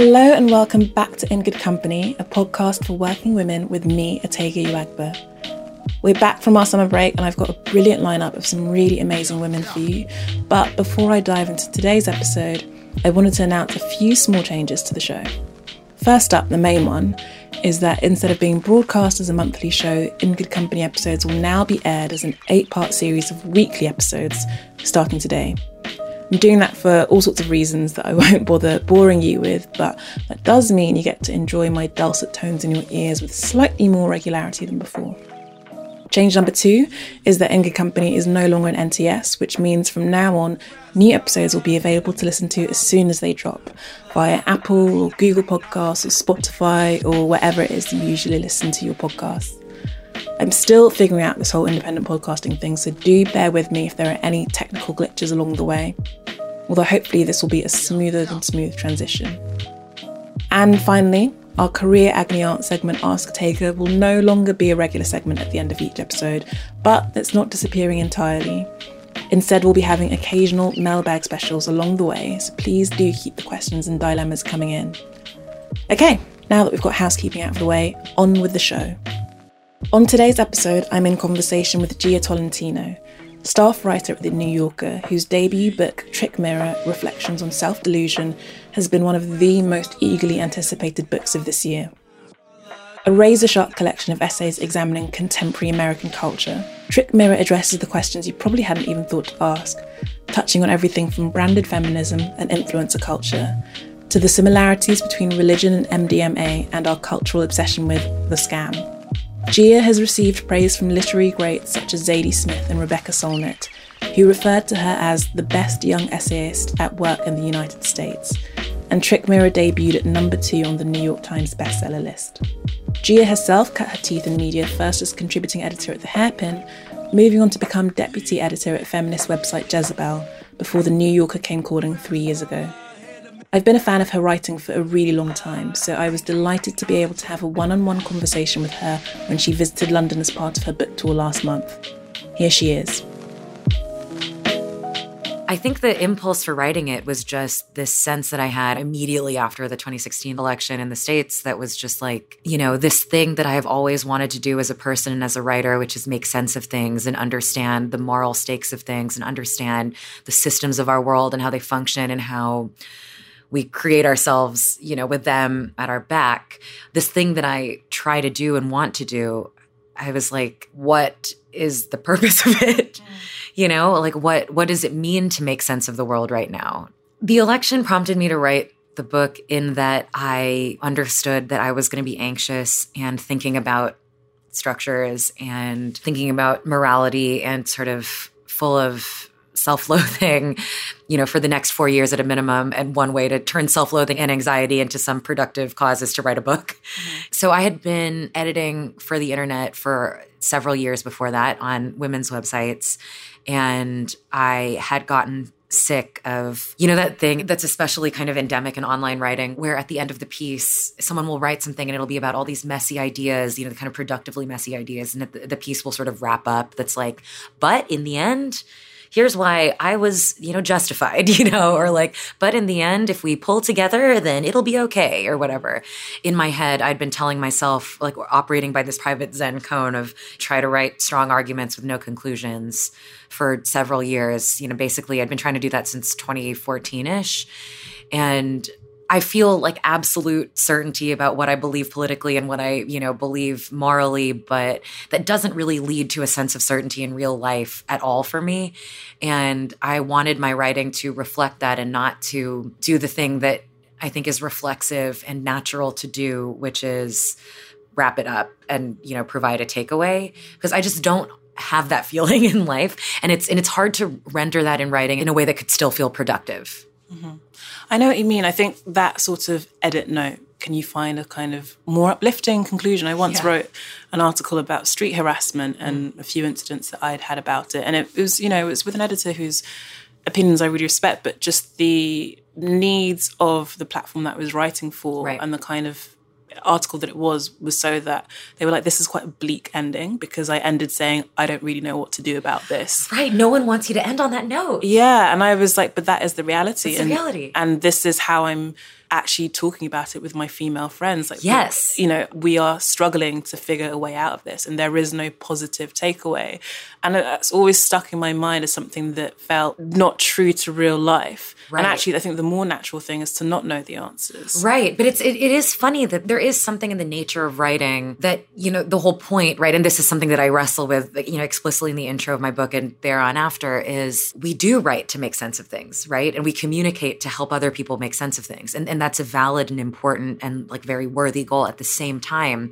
Hello and welcome back to In Good Company, a podcast for working women with me, Otegha Uwagba. We're back from our summer break and I've got a brilliant lineup of some really amazing women for you. But before I dive into today's episode, I wanted to announce a few small changes to the show. First up, the main one, is that instead of being broadcast as a monthly show, In Good Company episodes will now be aired as an eight part series of weekly episodes starting today. I'm doing that for all sorts of reasons that I won't bother boring you with, but that does mean you get to enjoy my dulcet tones in your ears with slightly more regularity than before. Change number two is that In Company is no longer an NTS, which means from now on, new episodes will be available to listen to as soon as they drop via Apple or Google Podcasts or Spotify or wherever it is you usually listen to your podcasts. I'm still figuring out this whole independent podcasting thing, so do bear with me if there are any technical glitches along the way. Although hopefully this will be a smoother than smooth transition. And finally, our career agony aunt segment Ask Otegha will no longer be a regular segment at the end of each episode, but it's not disappearing entirely. Instead, we'll be having occasional mailbag specials along the way, so please do keep the questions and dilemmas coming in. Okay, now that we've got housekeeping out of the way, on with the show. On today's episode, I'm in conversation with Jia Tolentino, staff writer at The New Yorker, whose debut book, Trick Mirror Reflections on Self Delusion, has been one of the most eagerly anticipated books of this year. A razor sharp collection of essays examining contemporary American culture, Trick Mirror addresses the questions you probably hadn't even thought to ask, touching on everything from branded feminism and influencer culture to the similarities between religion and MDMA and our cultural obsession with the scam. Jia has received praise from literary greats such as Zadie Smith and Rebecca Solnit, who referred to her as the best young essayist at work in the United States, and Trick Mirror debuted at number two on the New York Times bestseller list. Jia herself cut her teeth in media first as contributing editor at The Hairpin, moving on to become deputy editor at feminist website Jezebel before The New Yorker came calling three years ago. I've been a fan of her writing for a really long time, so I was delighted to be able to have a one on one conversation with her when she visited London as part of her book tour last month. Here she is. I think the impulse for writing it was just this sense that I had immediately after the 2016 election in the States that was just like, you know, this thing that I have always wanted to do as a person and as a writer, which is make sense of things and understand the moral stakes of things and understand the systems of our world and how they function and how we create ourselves, you know, with them at our back. This thing that I try to do and want to do, I was like, what is the purpose of it? You know, like what what does it mean to make sense of the world right now? The election prompted me to write the book in that I understood that I was going to be anxious and thinking about structures and thinking about morality and sort of full of self-loathing you know for the next four years at a minimum and one way to turn self-loathing and anxiety into some productive cause is to write a book mm-hmm. so i had been editing for the internet for several years before that on women's websites and i had gotten sick of you know that thing that's especially kind of endemic in online writing where at the end of the piece someone will write something and it'll be about all these messy ideas you know the kind of productively messy ideas and the, the piece will sort of wrap up that's like but in the end here's why I was, you know, justified, you know, or like, but in the end, if we pull together, then it'll be okay or whatever. In my head, I'd been telling myself, like, operating by this private Zen koan of try to write strong arguments with no conclusions for several years. You know, basically, I'd been trying to do that since 2014 ish. And I feel like absolute certainty about what I believe politically and what I, you know, believe morally, but that doesn't really lead to a sense of certainty in real life at all for me. And I wanted my writing to reflect that and not to do the thing that I think is reflexive and natural to do, which is wrap it up and, you know, provide a takeaway. Because I just don't have that feeling in life. And it's and it's hard to render that in writing in a way that could still feel productive. Mm-hmm. I know what you mean. I think that sort of edit note can you find a kind of more uplifting conclusion? I once yeah. wrote an article about street harassment and mm. a few incidents that I'd had about it, and it was you know it was with an editor whose opinions I really respect, but just the needs of the platform that I was writing for right. and the kind of article that it was was so that they were like, this is quite a bleak ending because I ended saying, I don't really know what to do about this. Right. No one wants you to end on that note. Yeah. And I was like, but that is the reality. It's and, the reality. And this is how I'm actually talking about it with my female friends. Like, yes, you know, we are struggling to figure a way out of this, and there is no positive takeaway. And that's always stuck in my mind as something that felt not true to real life. Right. And actually, I think the more natural thing is to not know the answers. Right. But it's it, it is funny that there is something in the nature of writing that, you know, the whole point, right? And this is something that I wrestle with, you know, explicitly in the intro of my book and thereon after is we do write to make sense of things, right? And we communicate to help other people make sense of things. And, and that's a valid and important and like very worthy goal at the same time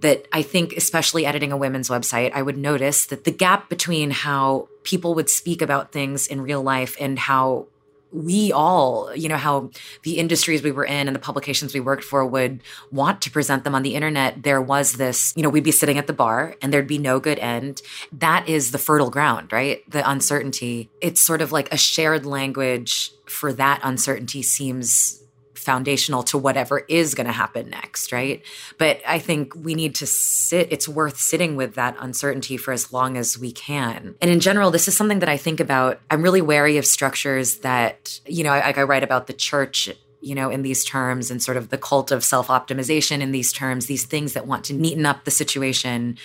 that I think, especially editing a women's website, I would notice that the gap between how people would speak about things in real life and how we all, you know, how the industries we were in and the publications we worked for would want to present them on the internet. There was this, you know, we'd be sitting at the bar and there'd be no good end. That is the fertile ground, right? The uncertainty. It's sort of like a shared language for that uncertainty seems foundational to whatever is going to happen next, right? But I think we need to sit, it's worth sitting with that uncertainty for as long as we can. And in general, this is something that I think about. I'm really wary of structures that, you know, I, I write about the church you know, in these terms and sort of the cult of self optimization in these terms, these things that want to neaten up the situation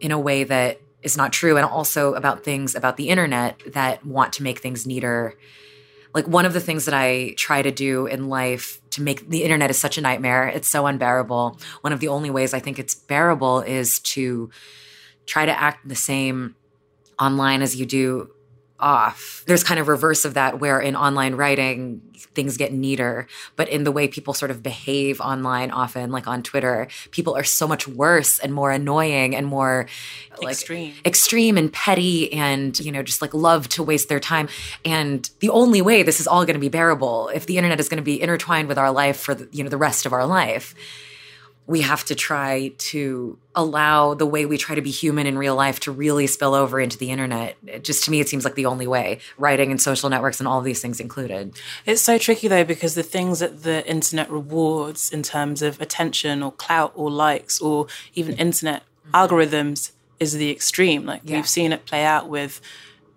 in a way that is not true. And also about things about the internet that want to make things neater like one of the things that I try to do in life to make the internet is such a nightmare. It's so unbearable. One of the only ways I think it's bearable is to try to act the same online as you do off. There's kind of reverse of that where in online writing things get neater, but in the way people sort of behave online often like on Twitter, people are so much worse and more annoying and more like extreme. extreme and petty and you know just like love to waste their time. And the only way this is all going to be bearable if the internet is going to be intertwined with our life for the, you know the rest of our life we have to try to allow the way we try to be human in real life to really spill over into the internet. It just to me, it seems like the only way, writing and social networks and all these things included. It's so tricky though, because the things that the internet rewards in terms of attention or clout or likes or even internet mm-hmm. algorithms is the extreme. Like yeah. we've seen it play out with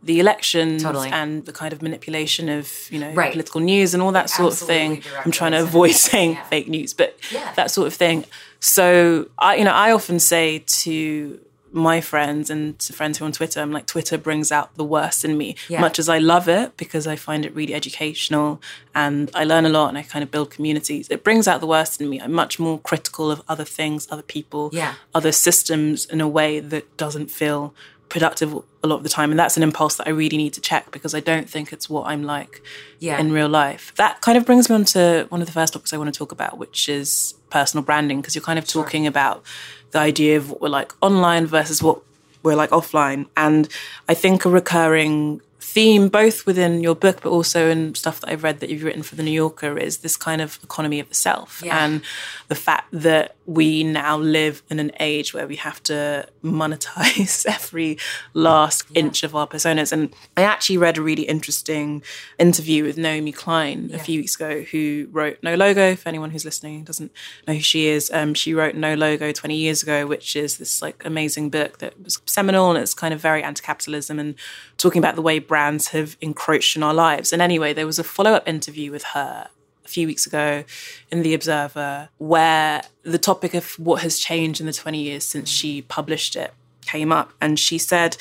the elections totally. and the kind of manipulation of you know right. political news and all that sort Absolutely of thing. I'm trying to avoid saying yeah. fake news, but yeah. that sort of thing. So I, you know, I often say to my friends and to friends who are on Twitter, I'm like, Twitter brings out the worst in me. Yeah. Much as I love it because I find it really educational and I learn a lot and I kind of build communities, it brings out the worst in me. I'm much more critical of other things, other people, yeah. other systems in a way that doesn't feel productive a lot of the time and that's an impulse that I really need to check because I don't think it's what I'm like yeah. in real life. That kind of brings me on to one of the first topics I want to talk about which is personal branding because you're kind of talking sure. about the idea of what we're like online versus what we're like offline and I think a recurring theme, both within your book, but also in stuff that I've read that you've written for the New Yorker, is this kind of economy of the self yeah. and the fact that we now live in an age where we have to monetize every last yeah. inch of our personas. And I actually read a really interesting interview with Naomi Klein yeah. a few weeks ago, who wrote No Logo. For anyone who's listening doesn't know who she is, um, she wrote No Logo 20 years ago, which is this like amazing book that was seminal and it's kind of very anti-capitalism and talking about the way brands have encroached in our lives. And anyway, there was a follow-up interview with her a few weeks ago in The Observer, where the topic of what has changed in the 20 years since she published it came up. And she said,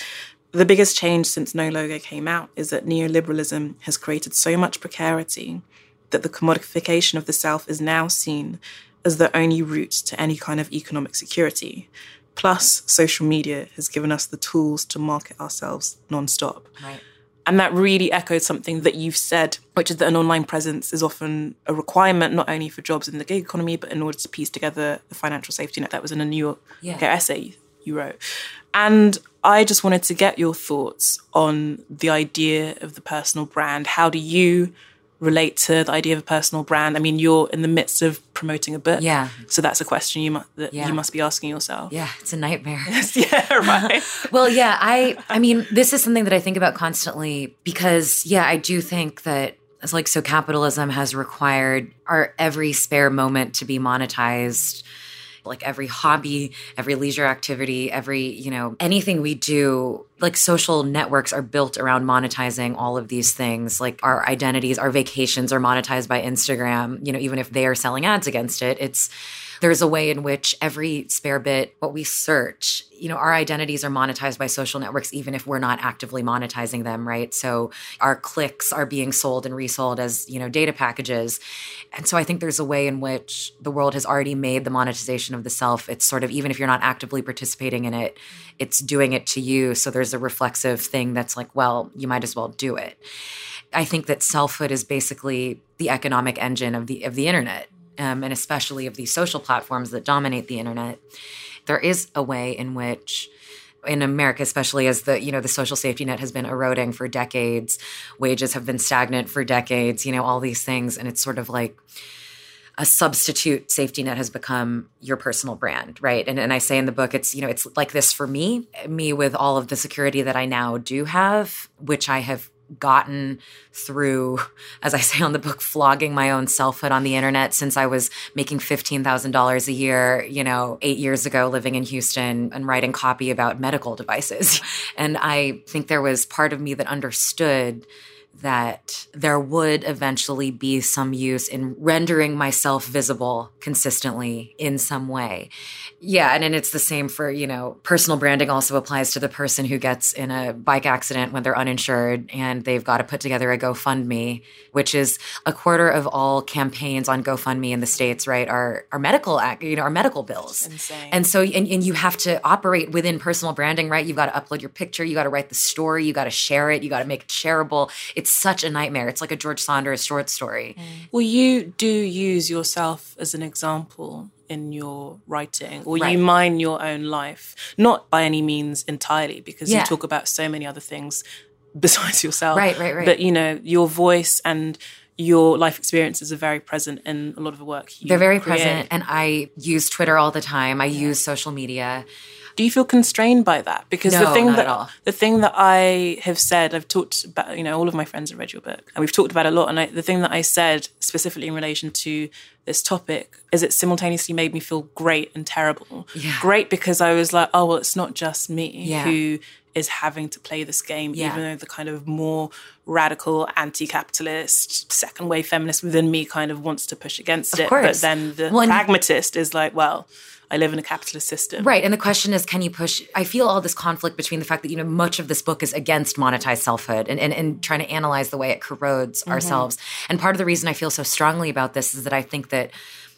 the biggest change since No Logo came out is that neoliberalism has created so much precarity that the commodification of the self is now seen as the only route to any kind of economic security. Plus, social media has given us the tools to market ourselves nonstop. Right. And that really echoed something that you've said, which is that an online presence is often a requirement, not only for jobs in the gig economy, but in order to piece together the financial safety net. That was in a New York yeah. essay you wrote. And I just wanted to get your thoughts on the idea of the personal brand. How do you relate to the idea of a personal brand? I mean, you're in the midst of promoting a book, yeah. So that's a question you must that yeah. you must be asking yourself. Yeah, it's a nightmare. yeah, right. well, yeah, I I mean, this is something that I think about constantly because yeah, I do think that it's like so capitalism has required our every spare moment to be monetized like every hobby, every leisure activity, every, you know, anything we do, like social networks are built around monetizing all of these things. Like our identities, our vacations are monetized by Instagram, you know, even if they are selling ads against it. It's, there's a way in which every spare bit, what we search, you know, our identities are monetized by social networks, even if we're not actively monetizing them, right? So our clicks are being sold and resold as, you know, data packages. And so I think there's a way in which the world has already made the monetization of the self. It's sort of, even if you're not actively participating in it, it's doing it to you. So there's a reflexive thing that's like, well, you might as well do it. I think that selfhood is basically the economic engine of the of the internet um, and especially of these social platforms that dominate the internet, there is a way in which in America, especially as the you know the social safety net has been eroding for decades, wages have been stagnant for decades, you know all these things, and it's sort of like a substitute safety net has become your personal brand, right? And and I say in the book, it's you know it's like this for me, me with all of the security that I now do have, which I have gotten through, as I say on the book, flogging my own selfhood on the internet since I was making $15,000 a year, you know, eight years ago, living in Houston and writing copy about medical devices. And I think there was part of me that understood that there would eventually be some use in rendering myself visible consistently in some way. Yeah, and, and it's the same for, you know, personal branding also applies to the person who gets in a bike accident when they're uninsured and they've got to put together a GoFundMe, which is a quarter of all campaigns on GoFundMe in the States, right, are, are medical, you know, are medical bills. And so, and, and you have to operate within personal branding, right? You've got to upload your picture, you got to write the story, you got to share it, you got to make it shareable. It's such a nightmare. It's like a George Saunders short story. Mm. Well, you do use yourself as an example in your writing or right. you mine your own life not by any means entirely because yeah. you talk about so many other things besides yourself right right right but you know your voice and your life experiences are very present in a lot of the work they're very create. present and i use twitter all the time i yeah. use social media do you feel constrained by that? Because no, the thing that the thing that I have said, I've talked about. You know, all of my friends have read your book, and we've talked about it a lot. And I, the thing that I said specifically in relation to this topic is it simultaneously made me feel great and terrible. Yeah. Great because I was like, oh well, it's not just me yeah. who is having to play this game, yeah. even though the kind of more radical, anti-capitalist, second wave feminist within me kind of wants to push against of it. Course. But then the well, pragmatist is like, well, I live in a capitalist system. Right. And the question is, can you push? I feel all this conflict between the fact that, you know, much of this book is against monetized selfhood and, and, and trying to analyze the way it corrodes mm-hmm. ourselves. And part of the reason I feel so strongly about this is that I think that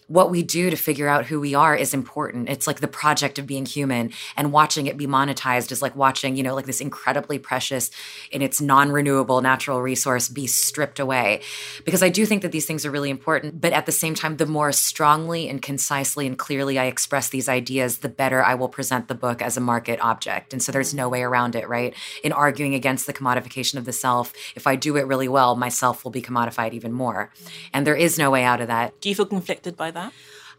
what we do to figure out who we are is important. It's like the project of being human and watching it be monetized is like watching, you know, like this incredibly precious in its non-renewable natural resource be stripped away. Because I do think that these things are really important, but at the same time the more strongly and concisely and clearly I express these ideas, the better I will present the book as a market object. And so there's no way around it, right? In arguing against the commodification of the self, if I do it really well, myself will be commodified even more. And there is no way out of that. Do you feel conflicted by that? That?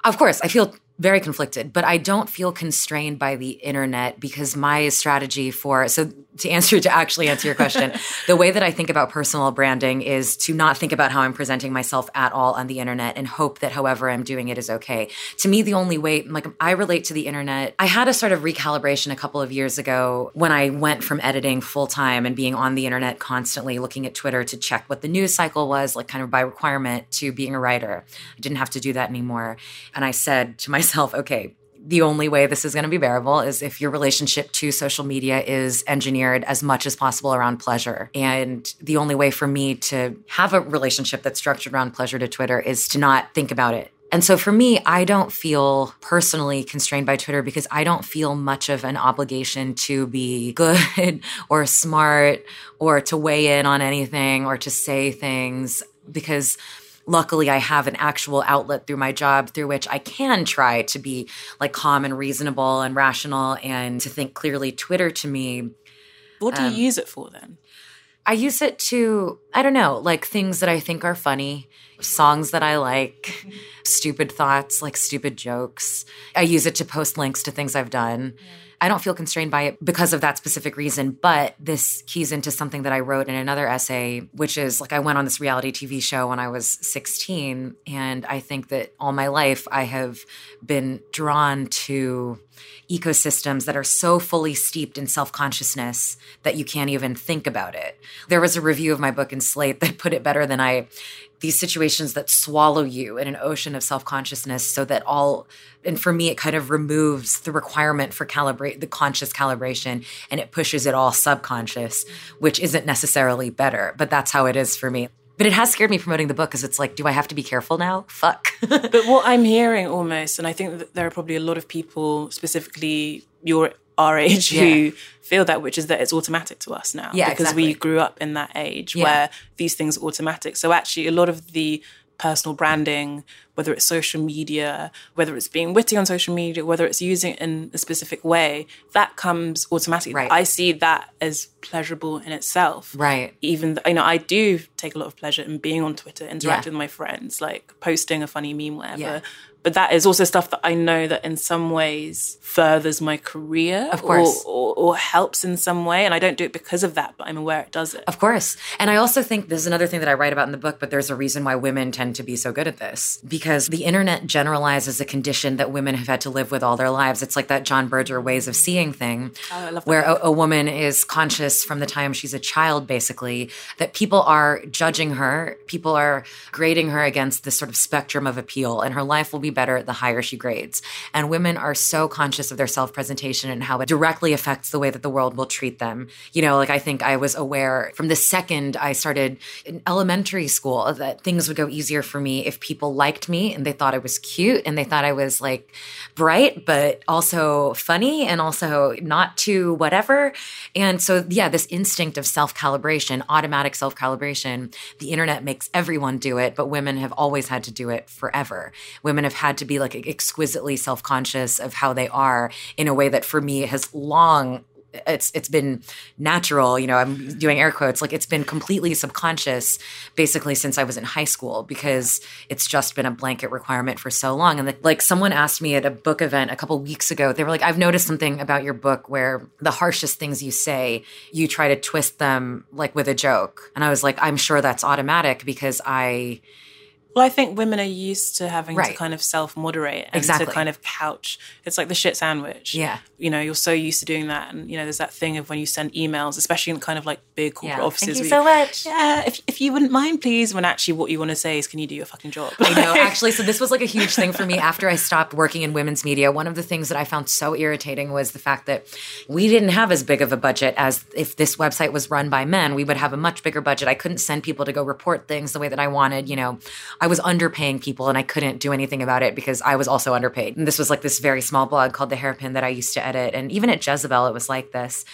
Of course, I feel very conflicted, but I don't feel constrained by the internet because my strategy for so to answer to actually answer your question, the way that I think about personal branding is to not think about how I'm presenting myself at all on the internet and hope that however I'm doing it is okay. To me, the only way like I relate to the internet, I had a sort of recalibration a couple of years ago when I went from editing full time and being on the internet constantly looking at Twitter to check what the news cycle was, like kind of by requirement, to being a writer. I didn't have to do that anymore. And I said to myself myself, okay, the only way this is going to be bearable is if your relationship to social media is engineered as much as possible around pleasure. And the only way for me to have a relationship that's structured around pleasure to Twitter is to not think about it. And so for me, I don't feel personally constrained by Twitter because I don't feel much of an obligation to be good or smart or to weigh in on anything or to say things because luckily I have an actual outlet through my job through which I can try to be like calm and reasonable and rational and to think clearly. Twitter to me. What do um, you use it for then? I use it to, I don't know, like things that I think are funny, songs that I like, stupid thoughts, like stupid jokes. I use it to post links to things I've done. Yeah I don't feel constrained by it because of that specific reason. But this keys into something that I wrote in another essay, which is like I went on this reality TV show when I was 16. And I think that all my life I have been drawn to ecosystems that are so fully steeped in self consciousness that you can't even think about it. There was a review of my book in Slate that put it better than I these situations that swallow you in an ocean of self-consciousness so that all and for me it kind of removes the requirement for calibrate the conscious calibration and it pushes it all subconscious which isn't necessarily better but that's how it is for me but it has scared me promoting the book because it's like, do I have to be careful now? Fuck. but what I'm hearing almost, and I think that there are probably a lot of people, specifically your our age, yeah. who feel that, which is that it's automatic to us now. Yeah, because exactly. we grew up in that age yeah. where these things are automatic. So actually, a lot of the personal branding, whether it's social media, whether it's being witty on social media, whether it's using it in a specific way, that comes automatically. Right. I see that as pleasurable in itself. Right. Even though, you know, I do take a lot of pleasure in being on Twitter, interacting yeah. with my friends, like posting a funny meme, whatever. Yeah but that is also stuff that I know that in some ways furthers my career, of course, or, or, or, helps in some way. And I don't do it because of that, but I'm aware it does it. Of course. And I also think this is another thing that I write about in the book, but there's a reason why women tend to be so good at this because the internet generalizes a condition that women have had to live with all their lives. It's like that John Berger ways of seeing thing, oh, where a, a woman is conscious from the time she's a child, basically, that people are judging her, people are grading her against this sort of spectrum of appeal, and her life will be better the higher she grades. And women are so conscious of their self presentation and how it directly affects the way that the world will treat them. You know, like I think I was aware from the second I started in elementary school that things would go easier for me if people liked me and they thought I was cute and they thought I was like bright, but also funny and also not too whatever. And so, yeah, this instinct of self calibration, automatic self calibration, the internet makes everyone do it, but women have always had to do it forever. Women have had to be like exquisitely self-conscious of how they are in a way that for me has long it's it's been natural you know i'm doing air quotes like it's been completely subconscious basically since i was in high school because it's just been a blanket requirement for so long. And the, like someone asked me at a book event a couple weeks ago they were like i've noticed something about your book where the harshest things you say you try to twist them like with a joke. And i was like i'm sure that's automatic because i well, I think women are used to having right. to kind of self moderate and exactly. to kind of couch. It's like the shit sandwich. Yeah. You know, you're so used to doing that. And, you know, there's that thing of when you send emails, especially in kind of like big corporate yeah. offices. Thank you so much. Yeah. If, if you wouldn't mind, please. When actually what you want to say is, can you do your fucking job? I know. Actually, so this was like a huge thing for me after I stopped working in women's media. One of the things that I found so irritating was the fact that we didn't have as big of a budget as if this website was run by men. We would have a much bigger budget. I couldn't send people to go report things the way that I wanted. You know, I was underpaying people and I couldn't do anything about it because I was also underpaid. And this was like this very small blog called The Hairpin that I used to edit. And even at Jezebel, it was like this.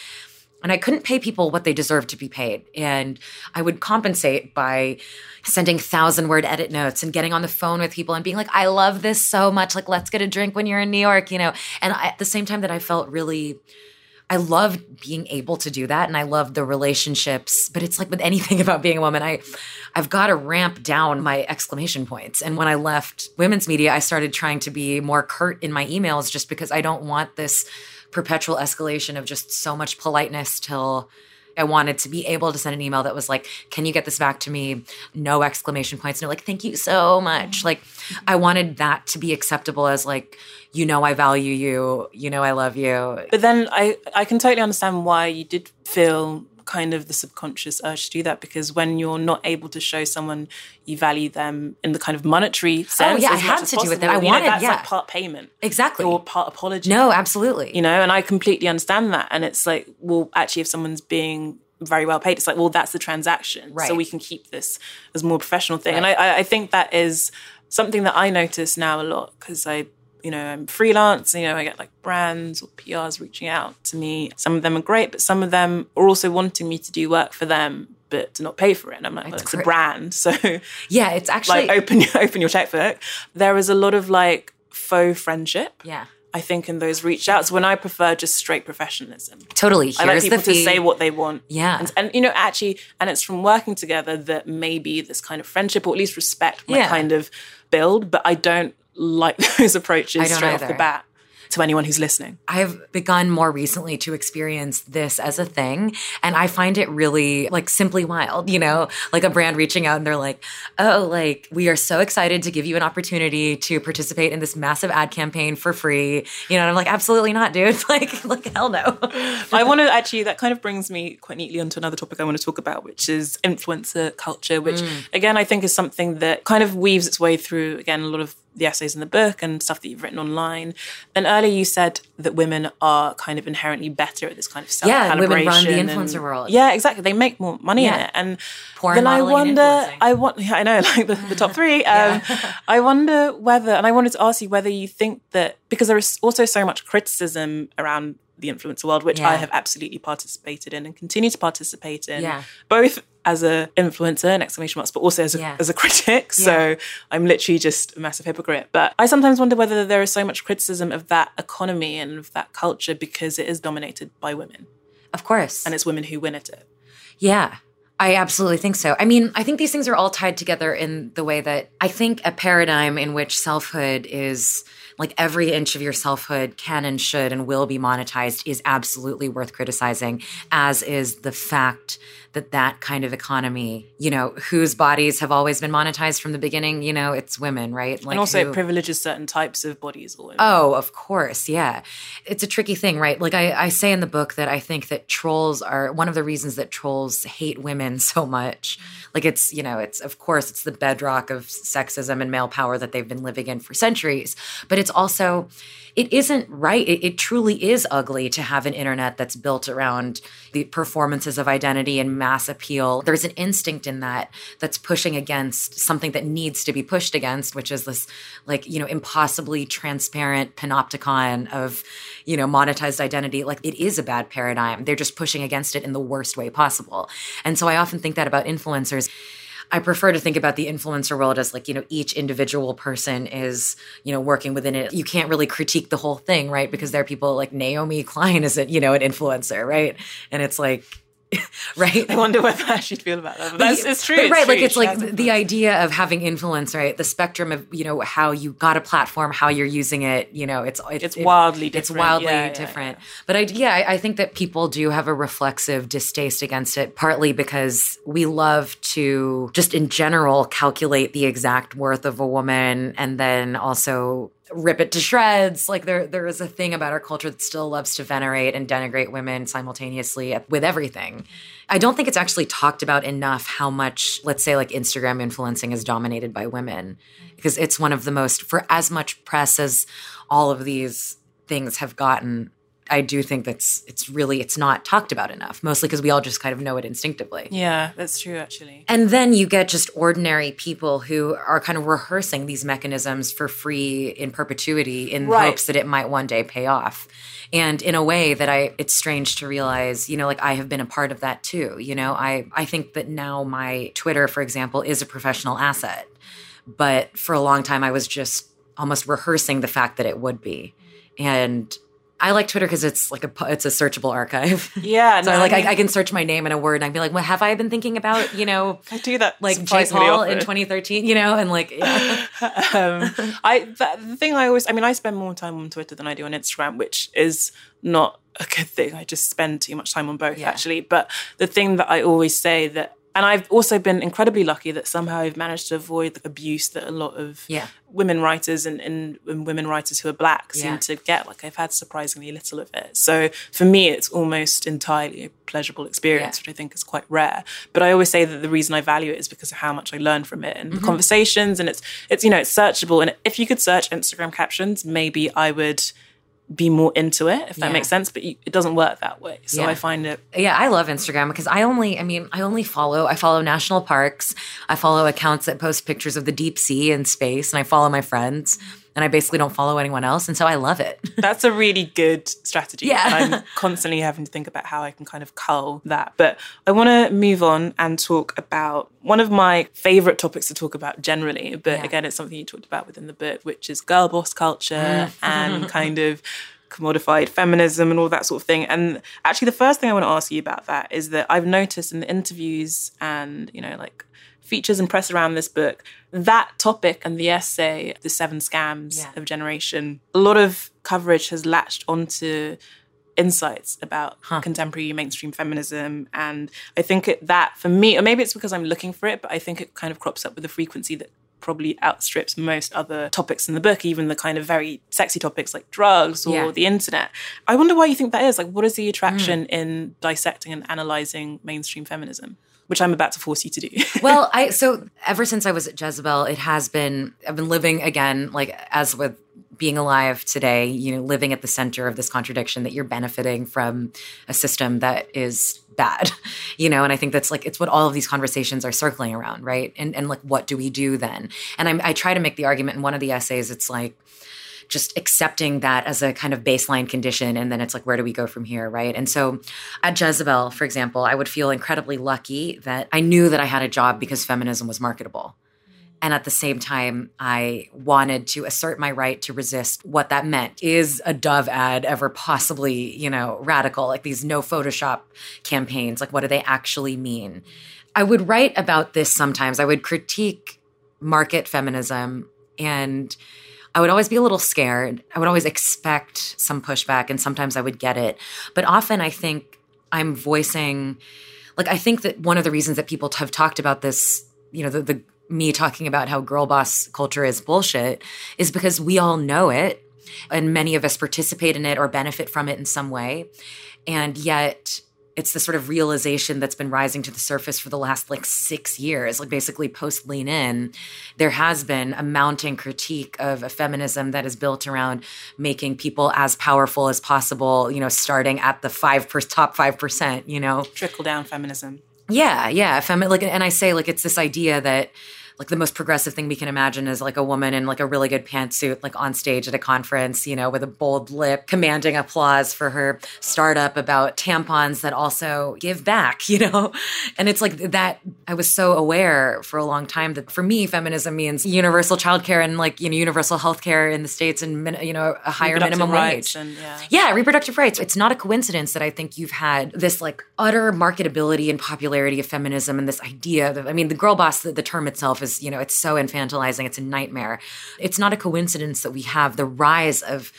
And I couldn't pay people what they deserved to be paid. And I would compensate by sending thousand word edit notes and getting on the phone with people and being like, I love this so much. Like, let's get a drink when you're in New York, you know? And I, at the same time that I felt really I loved being able to do that and I loved the relationships, but it's like with anything about being a woman, I I've got to ramp down my exclamation points. And when I left women's media, I started trying to be more curt in my emails just because I don't want this perpetual escalation of just so much politeness till I wanted to be able to send an email that was like, "Can you get this back to me?" No exclamation points. No, like, "Thank you so much." Like, I wanted that to be acceptable as like, you know, I value you. You know, I love you. But then I I can totally understand why you did feel kind of the subconscious urge to do that because when you're not able to show someone you value them in the kind of monetary oh, sense, oh yeah, I had to possible, do with that. I wanted, know, that's yeah, like part payment, exactly, or part apology. No, absolutely, you know, and I completely understand that. And it's like, well, actually, if someone's being very well paid, it's like, well, that's the transaction, right. so we can keep this as a more professional thing. Right. And I, I think that is something that I notice now a lot because I you know, I'm freelance, you know, I get like brands or PRs reaching out to me. Some of them are great, but some of them are also wanting me to do work for them, but to not pay for it. And I'm like, well, it's, a brand. So yeah, it's actually like open, open your checkbook. There is a lot of like faux friendship. Yeah. I think in those reach outs when I prefer just straight professionalism. Totally. Here's I like people to say what they want. Yeah. And, and, you know, actually, and it's from working together that maybe this kind of friendship or at least respect might Yeah. kind of build, but I don't like those approaches straight either. off the bat. to anyone who's listening? I've begun more recently to experience this as a thing. And I find it really like simply wild, you know, like a brand reaching out and they're like, oh, like we are so excited to give you an opportunity to participate in this massive ad campaign for free. You know, and I'm like, absolutely not, dude. like, like hell no. I want to actually, that kind of brings me quite neatly onto another topic I want to talk about, which is influencer culture, which mm. again, I think is something that kind of weaves its way through, again, a lot of the essays in the book and stuff that you've written online. And earlier you said that women are kind of inherently better at this kind of self calibration. Yeah, women run the influencer and, world. Yeah, exactly. They make more money yeah. in it. And Porn then I wonder, I want, yeah, I know, like the, the top three. Um, I wonder whether, and I wanted to ask you whether you think that because there is also so much criticism around the influencer world, which yeah. I have absolutely participated in and continue to participate in, yeah. both as a influencer and exclamation marks, but also as a, yeah. as a critic. So I'm literally just a massive hypocrite. But I sometimes wonder whether there is so much criticism of that economy and of that culture because it is dominated by women. Of course. And it's women who win at it. Yeah. I absolutely think so. I mean, I think these things are all tied together in the way that I think a paradigm in which selfhood is like every inch of your selfhood can and should and will be monetized is absolutely worth criticizing, as is the fact that that kind of economy, you know, whose bodies have always been monetized from the beginning, you know, it's women, right? Like and also who, it privileges certain types of bodies. Oh, of course. Yeah. It's a tricky thing, right? Like I, I say in the book that I think that trolls are one of the reasons that trolls hate women so much. Like it's, you know, it's, of course, it's the bedrock of sexism and male power that they've been living in for centuries. But it's also, it isn't right. It, it, truly is ugly to have an internet that's built around the performances of identity and mass appeal. There's an instinct in that that's pushing against something that needs to be pushed against, which is this, like, you know, impossibly transparent panopticon of, you know, monetized identity. Like, it is a bad paradigm. They're just pushing against it in the worst way possible. And so I often think that about influencers I prefer to think about the influencer world as like, you know, each individual person is, you know, working within it. You can't really critique the whole thing, right? Because there are people like Naomi Klein isn't, you know, an influencer, right? And it's like, right? I wonder what I should feel about that. that's it's true. It's right, true. like it's like the idea of having influence, right? The spectrum of you know how you got a platform, how you're using it. You know, it's it's, it's wildly different. It's wildly yeah, different. Yeah, yeah. But I yeah, I, I think that people do have a reflexive distaste against it, partly because we love to just in general calculate the exact worth of a woman, and then also rip it to shreds. Like there there is a thing about our culture that still loves to venerate and denigrate women simultaneously with everything. I don't think it's actually talked about enough how much, let's say, like Instagram influencing is dominated by women, because it's one of the most for as much press as all of these things have gotten I do think that's it's really it's not talked about enough, mostly because we all just kind of know it instinctively. Yeah, that's true actually. And then you get just ordinary people who are kind of rehearsing these mechanisms for free in perpetuity in right. hopes that it might one day pay off. And in a way that I it's strange to realize, you know, like I have been a part of that too. You know, I I think that now my Twitter, for example, is a professional asset. But for a long time I was just almost rehearsing the fact that it would be. And I like Twitter because it's like a it's a searchable archive. Yeah, so no, like I, mean, I, I, can search my name in a word and I'd be like, "Well, have I been thinking about you know?" I do that like Jake Paul in 2013, you know, and like yeah. um, I the thing I always I mean I spend more time on Twitter than I do on Instagram, which is not a good thing. I just spend too much time on both yeah. actually. But the thing that I always say that and I've also been incredibly lucky that somehow I've managed to avoid the abuse that a lot of yeah. women writers and, and, and, women writers who are black seem yeah. to get. Like I've had surprisingly little of it. So for me, it's almost entirely a pleasurable experience, yeah. which I think is quite rare. But I always say that the reason I value it is because of how much I learn from it and mm-hmm. the conversations. And it's it's you know it's searchable. And if you could search Instagram captions, maybe I would be more into it if that yeah. makes sense but you, it doesn't work that way so yeah. i find it yeah i love instagram because i only i mean i only follow i follow national parks i follow accounts that post pictures of the deep sea and space and i follow my friends and I basically don't follow anyone else. And so I love it. That's a really good strategy. Yeah. I'm constantly having to think about how I can kind of cull that. But I want to move on and talk about one of my favorite topics to talk about generally. But yeah. again, it's something you talked about within the book, which is girl boss culture mm. and kind of commodified feminism and all that sort of thing. And actually, the first thing I want to ask you about that is that I've noticed in the interviews and, you know, like features and press around this book, that topic and the essay, The Seven Scams Yeah. of Generation, a lot of coverage has latched onto insights about contemporary mainstream feminism. And I think it, that for me, or maybe it's because I'm looking for it, but I think it kind of crops up with a frequency that probably outstrips most other topics in the book, even the kind of very sexy topics like drugs or Yeah. the internet. I wonder why you think that is. Like, what is the hmm. attraction in dissecting and analyzing mainstream feminism? Which I'm about to force you to do. well, I so ever since I was at Jezebel, it has been I've been living again, like as with being alive today, you know, living at the center of this contradiction that you're benefiting from a system that is bad, you know, and I think that's like it's what all of these conversations are circling around, right? And and like what do we do then? And I'm, I try to make the argument in one of the essays. It's like just accepting that as a kind of baseline condition and then it's like where do we go from here right? And so at jezebel for example i would feel incredibly lucky that i knew that i had a job because feminism was marketable. And at the same time i wanted to assert my right to resist what that meant. Is a dove ad ever possibly you know radical? Like these no photoshop campaigns like what do they actually mean? I would write about this sometimes. I would critique market feminism and I would always be a little scared. I would always expect some pushback, and sometimes I would get it. But often I think I'm voicing, like, I think that one of the reasons that people have talked about this, you know, the, the me talking about how girl boss culture is bullshit is because we all know it, and many of us participate in it or benefit from it in some way. And yet, it's the sort of realization that's been rising to the surface for the last like six years, like basically post lean in. There has been a mounting critique of a feminism that is built around making people as powerful as possible, you know, starting at the five per, top 5%, you know? Trickle down feminism. Yeah, yeah. Femi- like, and I say, like, it's this idea that, like, the most progressive thing we can imagine is like a woman in like a really good pantsuit, like on stage at a conference, you know, with a bold lip, commanding applause for her startup about tampons that also give back, you know? And it's like that. I was so aware for a long time that for me, feminism means universal childcare and like, you know, universal healthcare in the States and, min- you know, a higher minimum wage. and yeah. Yeah, reproductive rights. It's not a coincidence that I think you've had this like utter marketability and popularity of feminism and this idea that, I mean, the girl boss, the, the term itself is, you know, it's so infantilizing. It's a nightmare. It's not a coincidence that we have the rise of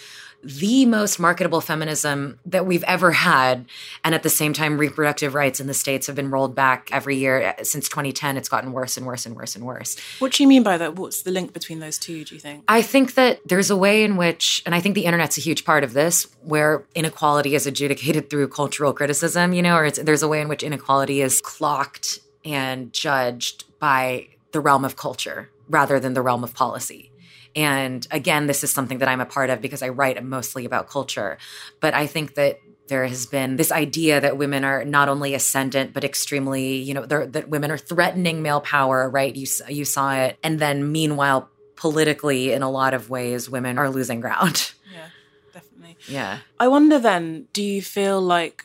the most marketable feminism that we've ever had. And at the same time, reproductive rights in the States have been rolled back every year. Since 2010, it's gotten worse and worse and worse and worse. What do you mean by that? What's the link between those two, do you think? I think that there's a way in which, and I think the internet's a huge part of this, where inequality is adjudicated through cultural criticism, you know, or it's, there's a way in which inequality is clocked and judged by the realm of culture rather than the realm of policy. And again, this is something that I'm a part of because I write mostly about culture. But I think that there has been this idea that women are not only ascendant but extremely, you know, that women are threatening male power, right? You you saw it, and then meanwhile, politically, in a lot of ways, women are losing ground. Yeah, definitely. Yeah. I wonder then, do you feel like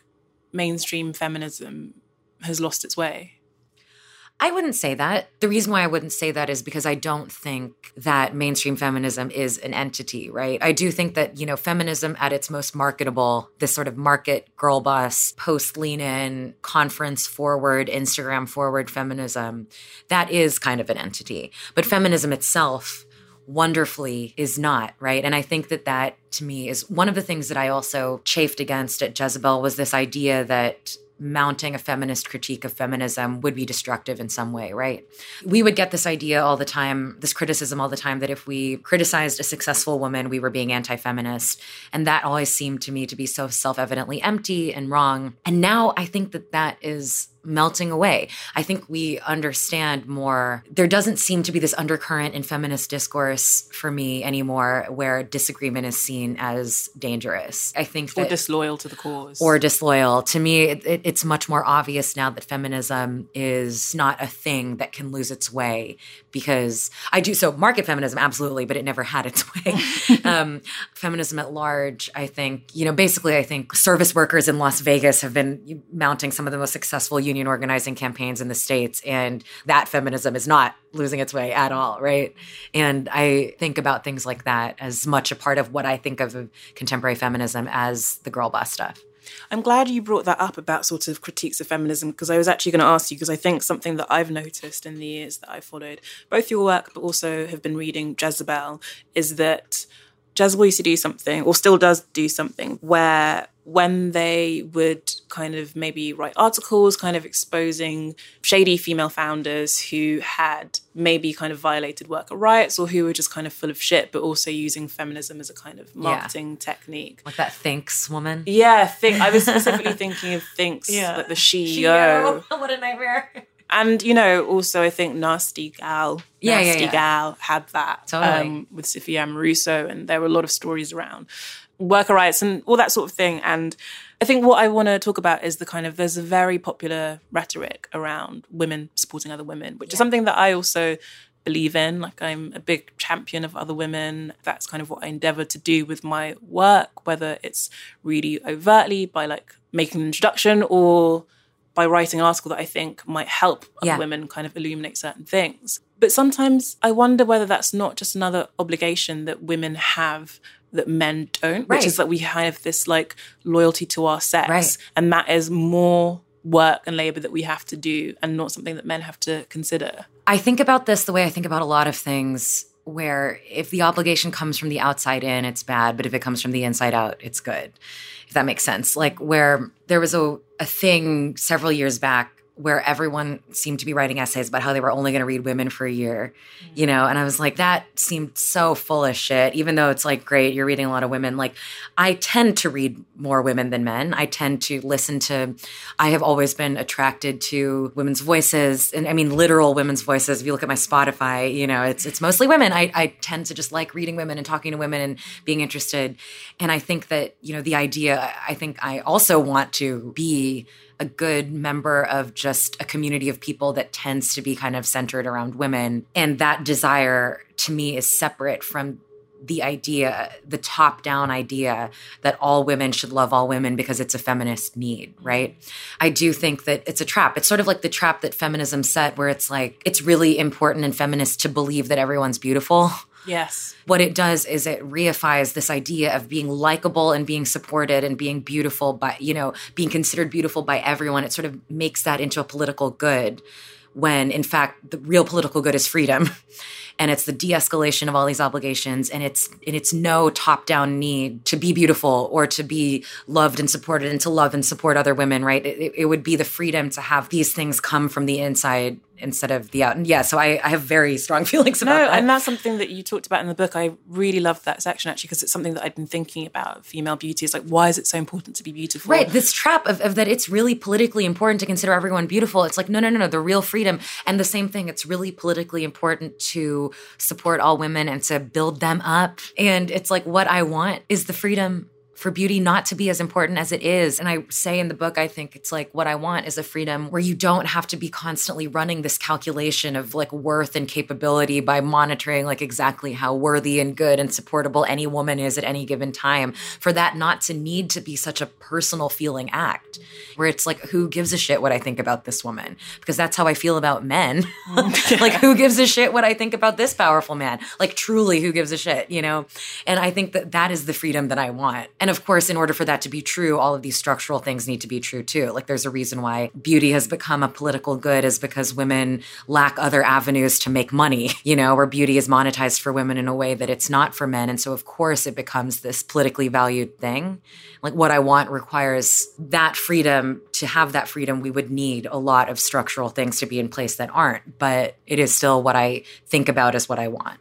mainstream feminism has lost its way? I wouldn't say that. The reason why I wouldn't say that is because I don't think that mainstream feminism is an entity, right? I do think that, you know, feminism at its most marketable, this sort of market girl boss, post lean in, conference forward, Instagram forward feminism, that is kind of an entity. But feminism itself, wonderfully is not right and i think that that to me is one of the things that i also chafed against at jezebel was this idea that mounting a feminist critique of feminism would be destructive in some way, right? We would get this idea all the time, this criticism all the time that if we criticized a successful woman, we were being anti feminist. And that always seemed to me to be so self evidently empty and wrong. And now I think that that is melting away. I think we understand more. There doesn't seem to be this undercurrent in feminist discourse for me anymore where disagreement is seen as dangerous. I think Or that disloyal to the cause? or disloyal. To me, it, it, it's much more obvious now that feminism is not a thing that can lose its way because I do so market feminism absolutely, but it never had its way. um, feminism at large, I think, you know, basically, I think service workers in Las Vegas have been mounting some of the most successful union organizing campaigns in the states, and that feminism is not losing its way at all, right? And I think about things like that as much a part of what I think of contemporary feminism as the girl boss stuff. I'm glad you brought that up about sort of critiques of feminism because I was actually going to ask you because I think something that I've noticed in the years that I've followed both your work but also have been reading Jezebel is that Jezebel used to do something, or still does do something, where when they would kind of maybe write articles kind of exposing shady female founders who had maybe kind of violated worker rights or who were just kind of full of shit but also using feminism as a kind of marketing yeah. technique like that Thinx woman yeah think i was specifically thinking of Thinx yeah. like the CEO. what a nightmare and you know, also I think Nasty Gal, yeah, Nasty yeah, yeah. Gal had that totally. um, with Sophia Amoruso, and there were a lot of stories around worker rights and all that sort of thing. And I think what I want to talk about is the kind of there's a very popular rhetoric around women supporting other women, which yeah. is something that I also believe in. Like I'm a big champion of other women. That's kind of what I endeavor to do with my work, whether it's really overtly by like making an introduction or by writing an article that I think might help yeah. women kind of illuminate certain things. But sometimes I wonder whether that's not just another obligation that women have that men don't, right. which is that we have this like loyalty to our sex. Right. And that is more work and labor that we have to do and not something that men have to consider. I think about this the way I think about a lot of things where if the obligation comes from the outside in, it's bad, but if it comes from the inside out, it's good. If that makes sense. Like where there was a, a thing several years back where everyone seemed to be writing essays about how they were only going to read women for a year, you know, and I was like, that seemed so full of shit, even though it's like, great, you're reading a lot of women. Like, I tend to read more women than men. I tend to listen to, I have always been attracted to women's voices, and I mean, literal women's voices. If you look at my Spotify, you know, it's, it's mostly women. I, I tend to just like reading women and talking to women and being interested. And I think that, you know, the idea, I think I also want to be a good member of just a community of people that tends to be kind of centered around women. And that desire to me is separate from the idea, the top down idea that all women should love all women because it's a feminist need, right? I do think that it's a trap. It's sort of like the trap that feminism set, where it's like, it's really important and feminist to believe that everyone's beautiful. Yes. What it does is it reifies this idea of being likable and being supported and being beautiful by, you know, being considered beautiful by everyone. It sort of makes that into a political good when in fact the real political good is freedom. and it's the de-escalation of all these obligations and it's and it's no top-down need to be beautiful or to be loved and supported and to love and support other women right it, it would be the freedom to have these things come from the inside instead of the out. And yeah, so I, I have very strong feelings about no, that. And that's something that you talked about in the book. I really love that section actually because it's something that I've been thinking about female beauty. Is like, why is it so important to be beautiful? Right. This trap of, of that it's really politically important to consider everyone beautiful. It's like, no, no, no, no, the real freedom. And the same thing, it's really politically important to support all women and to build them up. And it's like, what I want is the freedom for beauty not to be as important as it is. And I say in the book, I think it's like what I want is a freedom where you don't have to be constantly running this calculation of like worth and capability by monitoring like exactly how worthy and good and supportable any woman is at any given time. For that not to need to be such a personal feeling act where it's like, who gives a shit what I think about this woman? Because that's how I feel about men. like, who gives a shit what I think about this powerful man? Like, truly, who gives a shit, you know? And I think that that is the freedom that I want. And of course, in order for that to be true, all of these structural things need to be true too. Like there's a reason why beauty has become a political good is because women lack other avenues to make money, you know, where beauty is monetized for women in a way that it's not for men. And so of course it becomes this politically valued thing. Like what I want requires that freedom. To have that freedom, we would need a lot of structural things to be in place that aren't, but it is still what I think about as what I want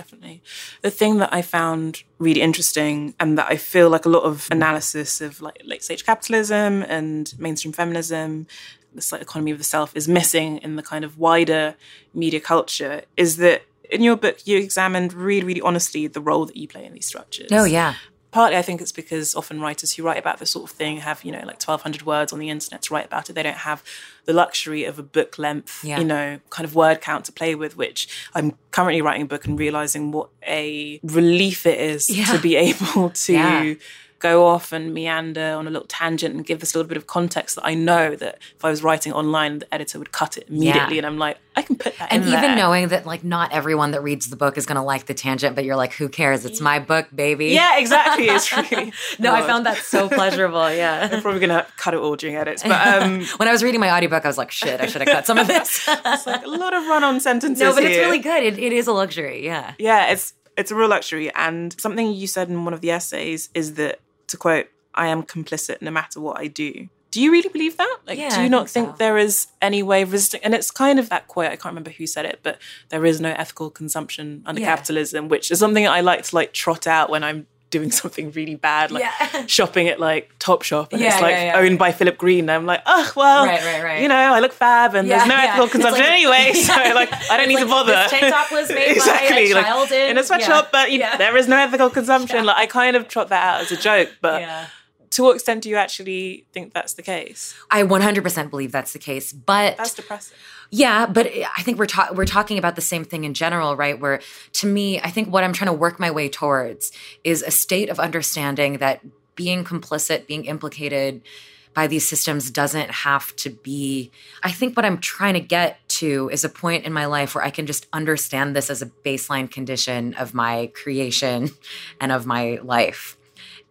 definitely. The thing that I found really interesting and that I feel like a lot of analysis of like late stage capitalism and mainstream feminism, this like economy of the self is missing in the kind of wider media culture is that in your book you examined really, really honestly the role that you play in these structures. Oh yeah partly I think it's because often writers who write about this sort of thing have, you know, like 1200 words on the internet to write about it. They don't have the luxury of a book length, yeah. you know, kind of word count to play with, which I'm currently writing a book and realizing what a relief it is yeah. to be able to yeah. Go off and meander on a little tangent and give this little bit of context that I know that if I was writing online, the editor would cut it immediately. Yeah. And I'm like, I can put that and even there. knowing that like not everyone that reads the book is going to like the tangent, but you're like, who cares? It's my book, baby. Yeah, exactly. It's really no, I found that so pleasurable. Yeah, I'm probably going to cut it all during edits. But um, when I was reading my audiobook, I was like, shit, I should have cut some of this. it's like a lot of run-on sentences. No, but here. it's really good. It, it is a luxury. Yeah, yeah. It's it's a real luxury. And something you said in one of the essays is that, to quote, I am complicit no matter what I do. Do you really believe that? Like, yeah, do you not think, think, so. there is any way of resisting? And it's kind of that quote. I can't remember who said it, but there is no ethical consumption under yeah. capitalism, which is something I like to like trot out when I'm doing something really bad, like yeah. shopping at like Topshop, and yeah, it's like yeah, owned by Philip Green. And I'm like, oh well, right, right, right. you know, I look fab, and there's no ethical consumption like, anyway, so like I don't need like, to bother. Tank top was made exactly, by a child like, in, in a sweatshop, but you know, there is no ethical consumption. Like I kind of trot that out as a joke, but to what extent do you actually think that's the case? I 100% believe that's the case, but that's depressing. Yeah, but I think we're ta- we're talking about the same thing in general, right? Where to me, I think what I'm trying to work my way towards is a state of understanding that being complicit, being implicated by these systems doesn't have to be. I think what I'm trying to get to is a point in my life where I can just understand this as a baseline condition of my creation and of my life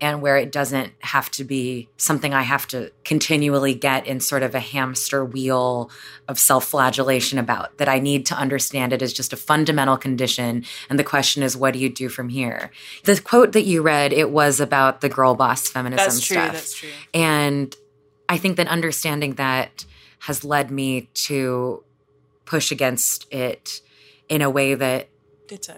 and where it doesn't have to be something I have to continually get in sort of a hamster wheel of self flagellation about, that I need to understand it as just a fundamental condition. And the question is, what do you do from here? The quote that you read, it was about the girl boss feminism that's true, stuff. That's true. And I think that understanding that has led me to push against it in a way that. Ditto.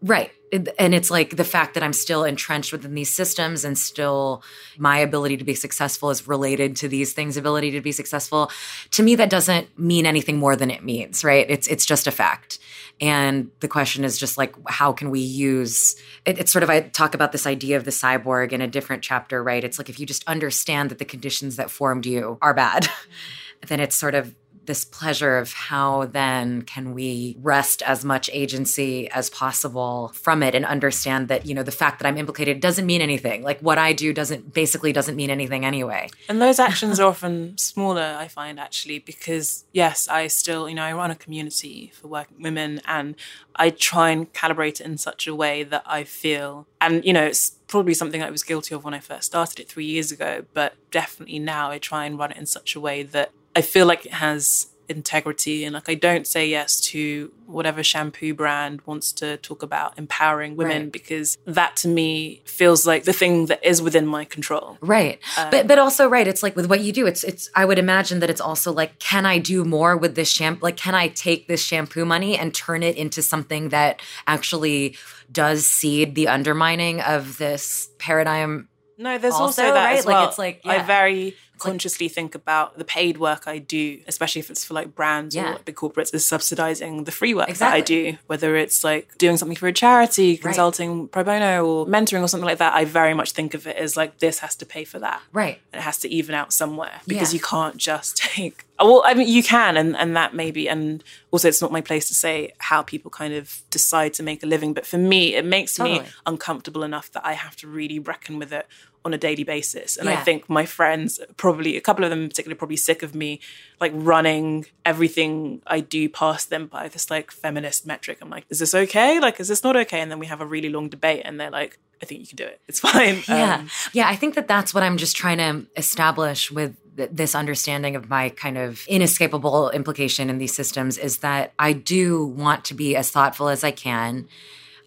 Right and it's like the fact that I'm still entrenched within these systems and still my ability to be successful is related to these things ability to be successful to me that doesn't mean anything more than it means right? It's it's just a fact. And the question is just like how can we use it, it's sort of i talk about this idea of the cyborg in a different chapter right? It's like if you just understand that the conditions that formed you are bad then it's sort of this pleasure of how then can we wrest as much agency as possible from it and understand that you know the fact that i'm implicated doesn't mean anything. Like what i do doesn't basically doesn't mean anything anyway. And those actions are often smaller i find actually because yes i still you know i run a community for working women and i try and calibrate it in such a way that i feel and you know it's probably something i was guilty of when i first started it three years ago but definitely now i try and run it in such a way that I feel like it has integrity and like I don't say yes to whatever shampoo brand wants to talk about empowering women right. because that to me feels like the thing that is within my control. Right. Um, but but also right it's like with what you do it's it's I would imagine that it's also like can I do more with this shampoo like can I take this shampoo money and turn it into something that actually does seed the undermining of this paradigm no, there's also, also that right? as well. Like it's like yeah. I very consciously think about the paid work I do, especially if it's for like brands yeah. or like the corporates, is subsidizing the free work exactly. that I do. Whether it's like doing something for a charity, consulting right. pro bono, or mentoring or something like that, I very much think of it as like this has to pay for that. Right. It has to even out somewhere because yeah. you can't just take. Well, I mean, you can, and and that maybe, and also it's not my place to say how people kind of decide to make a living. But for me, it makes totally. me uncomfortable enough that I have to really reckon with it on a daily basis. And yeah. I think my friends, probably a couple of them in particular, probably sick of me like running everything I do past them by this like feminist metric. I'm like, is this okay? Like, is this not okay? And then we have a really long debate, and they're like, I think you can do it. It's fine. Yeah. Um, yeah. I think that that's what I'm just trying to establish with this understanding of my kind of inescapable implication in these systems is that I do want to be as thoughtful as I can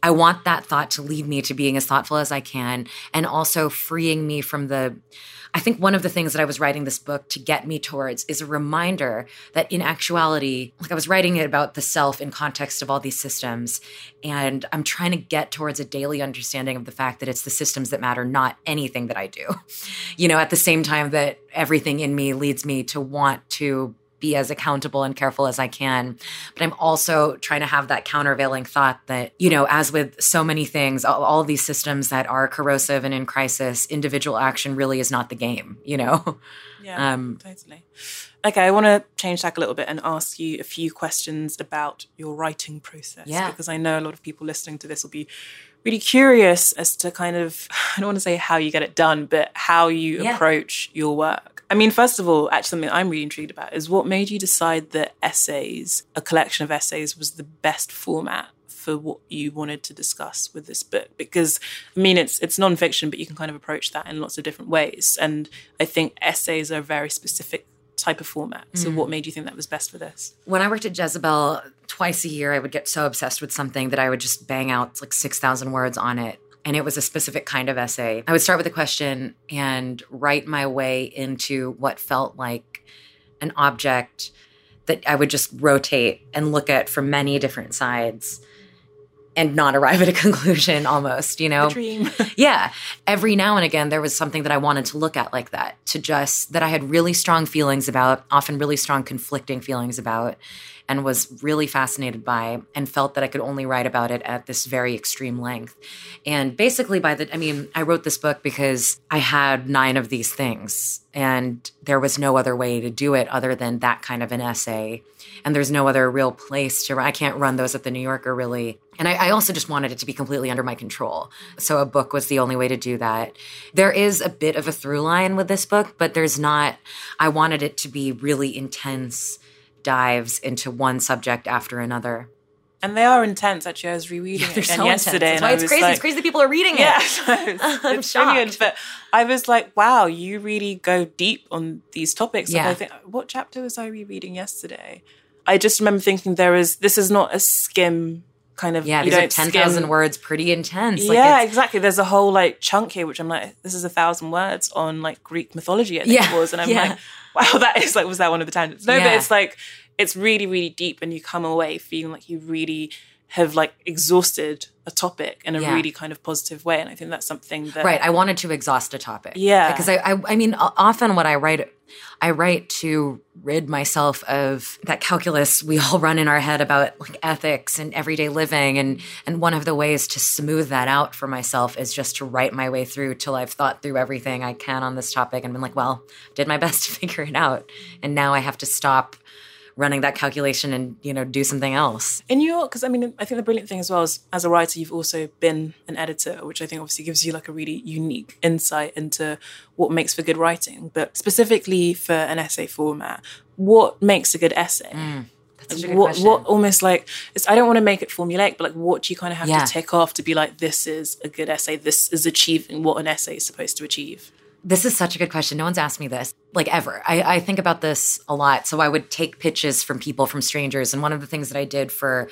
I want that thought to lead me to being as thoughtful as I can and also freeing me from the I think one of the things that I was writing this book to get me towards is a reminder that in actuality, like I was writing it about the self in context of all these systems. And I'm trying to get towards a daily understanding of the fact that it's the systems that matter, not anything that I do. You know, at the same time that everything in me leads me to want to be as accountable and careful as I can. But I'm also trying to have that countervailing thought that, you know, as with so many things, all, all these systems that are corrosive and in crisis, individual action really is not the game, you know? Yeah, um, totally. Okay, I want to change tack a little bit and ask you a few questions about your writing process. Yeah. Because I know a lot of people listening to this will be really curious as to kind of, I don't want to say how you get it done, but how you Yeah. approach your work. I mean, first of all, actually, something I'm really intrigued about is what made you decide that essays, a collection of essays, was the best format for what you wanted to discuss with this book? Because I mean it's it's nonfiction but you can kind of approach that in lots of different ways. And I think essays are a very specific type of format. So what mm. made you think that was best for this? When I worked at Jezebel twice a year, I would get so obsessed with something that I would just bang out like 6,000 words on it. And it was a specific kind of essay. I would start with a question and write my way into what felt like an object that I would just rotate and look at from many different sides and not arrive at a conclusion almost, you know? dream. Yeah. Every now and again there was something that i wanted to look at like that to just that i had really strong feelings about often really strong conflicting feelings about and was really fascinated by and felt that i could only write about it at this very extreme length. And basically by the i mean i wrote this book because i had nine of these things and there was no other way to do it other than that kind of an essay. And there's no other real place to i can't run those at the new yorker really and I, I also just wanted it to be completely under my control. So a book was the only way to do that. There is a bit of a through line with this book, but there's not, I wanted it to be really intense dives into one subject after another. and they are intense actually I was rereading it again so yesterday intense. That's and why it's crazy. like, it's crazy that people are reading it. so it's, I'm it's brilliant. shocked. But I was like, wow, you really go deep on these topics. Like, Yeah. I think, what chapter was I rereading yesterday? I just remember thinking there is, this is not a skim kind of, Yeah, you these are don't 10,000 words, pretty intense. Like yeah, exactly. There's a whole like chunk here, which I'm like, this is a thousand words on like Greek mythology, I think Yeah, it was. And I'm yeah. like, wow, that is like, was that one of the tangents? No, but it's like, it's really, really deep. And you come away feeling like you really have like exhausted a topic in a Yeah. really kind of positive way. And I think that's something that Right. I wanted to exhaust a topic. Yeah. Because I, I, I mean, often what I write, I write to rid myself of that calculus we all run in our head about like ethics and everyday living. And, and one of the ways to smooth that out for myself is just to write my way through till I've thought through everything I can on this topic and been like, well, did my best to figure it out. And now I have to stop running that calculation and, you know, do something else. in your because i mean i think the brilliant thing as well is as a writer you've also been an editor which i think obviously gives you like a really unique insight into what makes for good writing but specifically for an essay format what makes a good essay mm, That's such a good what question. what almost like it's, i don't want to make it formulaic but like what do you kind of have Yeah. to tick off to be like this is a good essay this is achieving what an essay is supposed to achieve This is such a good question. No one's asked me this, like ever. I, I think about this a lot. So I would take pitches from people, from strangers. And one of the things that I did for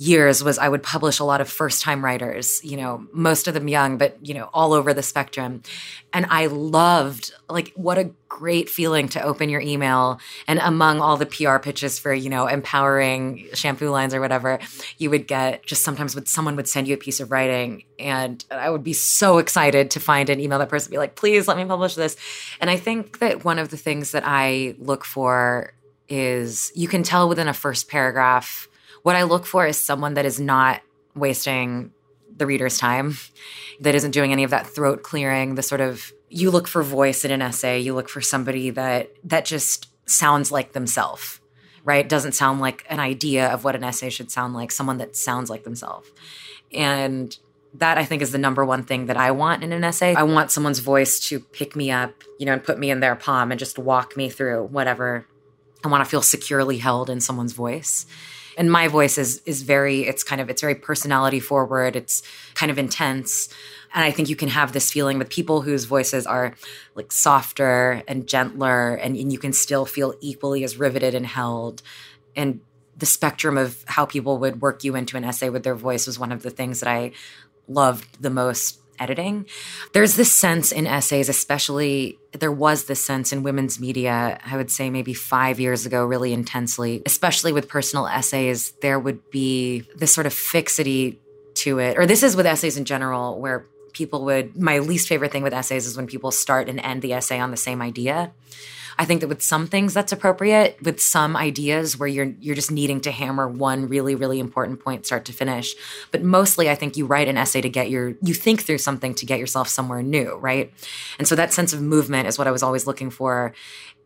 years was I would publish a lot of first time writers, you know, most of them young, but, you know, all over the spectrum. And I loved, like, what a great feeling to open your email. And among all the PR pitches for, you know, empowering shampoo lines or whatever, you would get just sometimes would someone would send you a piece of writing and I would be so excited to find an email that person be like, please let me publish this. And I think that one of the things that I look for is you can tell within a first paragraph. What I look for is someone that is not wasting the reader's time, that isn't doing any of that throat clearing, the sort of you look for voice in an essay, you look for somebody that that just sounds like themselves, right? Doesn't sound like an idea of what an essay should sound like, someone that sounds like themselves. And that I think is the number one thing that I want in an essay. I want someone's voice to pick me up, you know, and put me in their palm and just walk me through whatever. I want to feel securely held in someone's voice. And my voice is is very it's kind of it's very personality forward. It's kind of intense. And I think you can have this feeling with people whose voices are like softer and gentler and, and you can still feel equally as riveted and held. And the spectrum of how people would work you into an essay with their voice was one of the things that I loved the most editing. There's this sense in essays, especially there was this sense in women's media, I would say maybe five years ago, really intensely, especially with personal essays, there would be this sort of fixity to it. Or this is with essays in general, where people would, my least favorite thing with essays is when people start and end the essay on the same idea. I think that with some things that's appropriate, with some ideas where you're you're just needing to hammer one really really important point start to finish. But mostly I think you write an essay to get your you think through something to get yourself somewhere new, right? And so that sense of movement is what I was always looking for.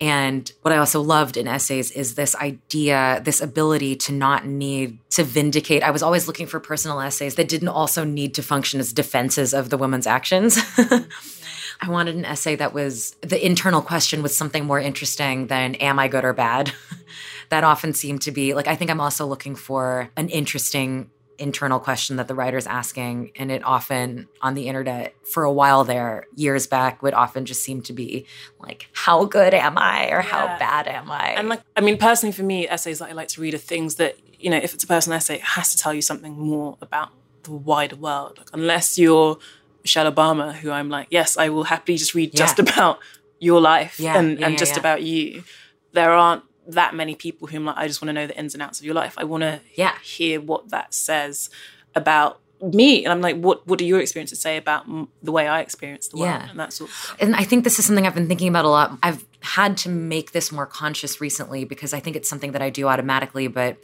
And what I also loved in essays is this idea, this ability to not need to vindicate. I was always looking for personal essays that didn't also need to function as defenses of the woman's actions. I wanted an essay that was the internal question was something more interesting than am I good or bad? that often seemed to be like I think I'm also looking for an interesting internal question that the writer's asking and it often on the internet for a while there years back would often just seem to be like how good am i or yeah. how bad am i and like i mean personally for me essays that i like to read are things that you know if it's a personal essay it has to tell you something more about the wider world like, unless you're michelle obama who i'm like yes i will happily just read yeah. just about your life yeah. and, and just about you there aren't that many people whom like I just want to know the ins and outs of your life. I want to yeah. hear what that says about me and i'm like what what do your experiences say about m- the way i experience the world yeah. and that sort of thing. and i think this is something i've been thinking about a lot i've had to make this more conscious recently because i think it's something that i do automatically but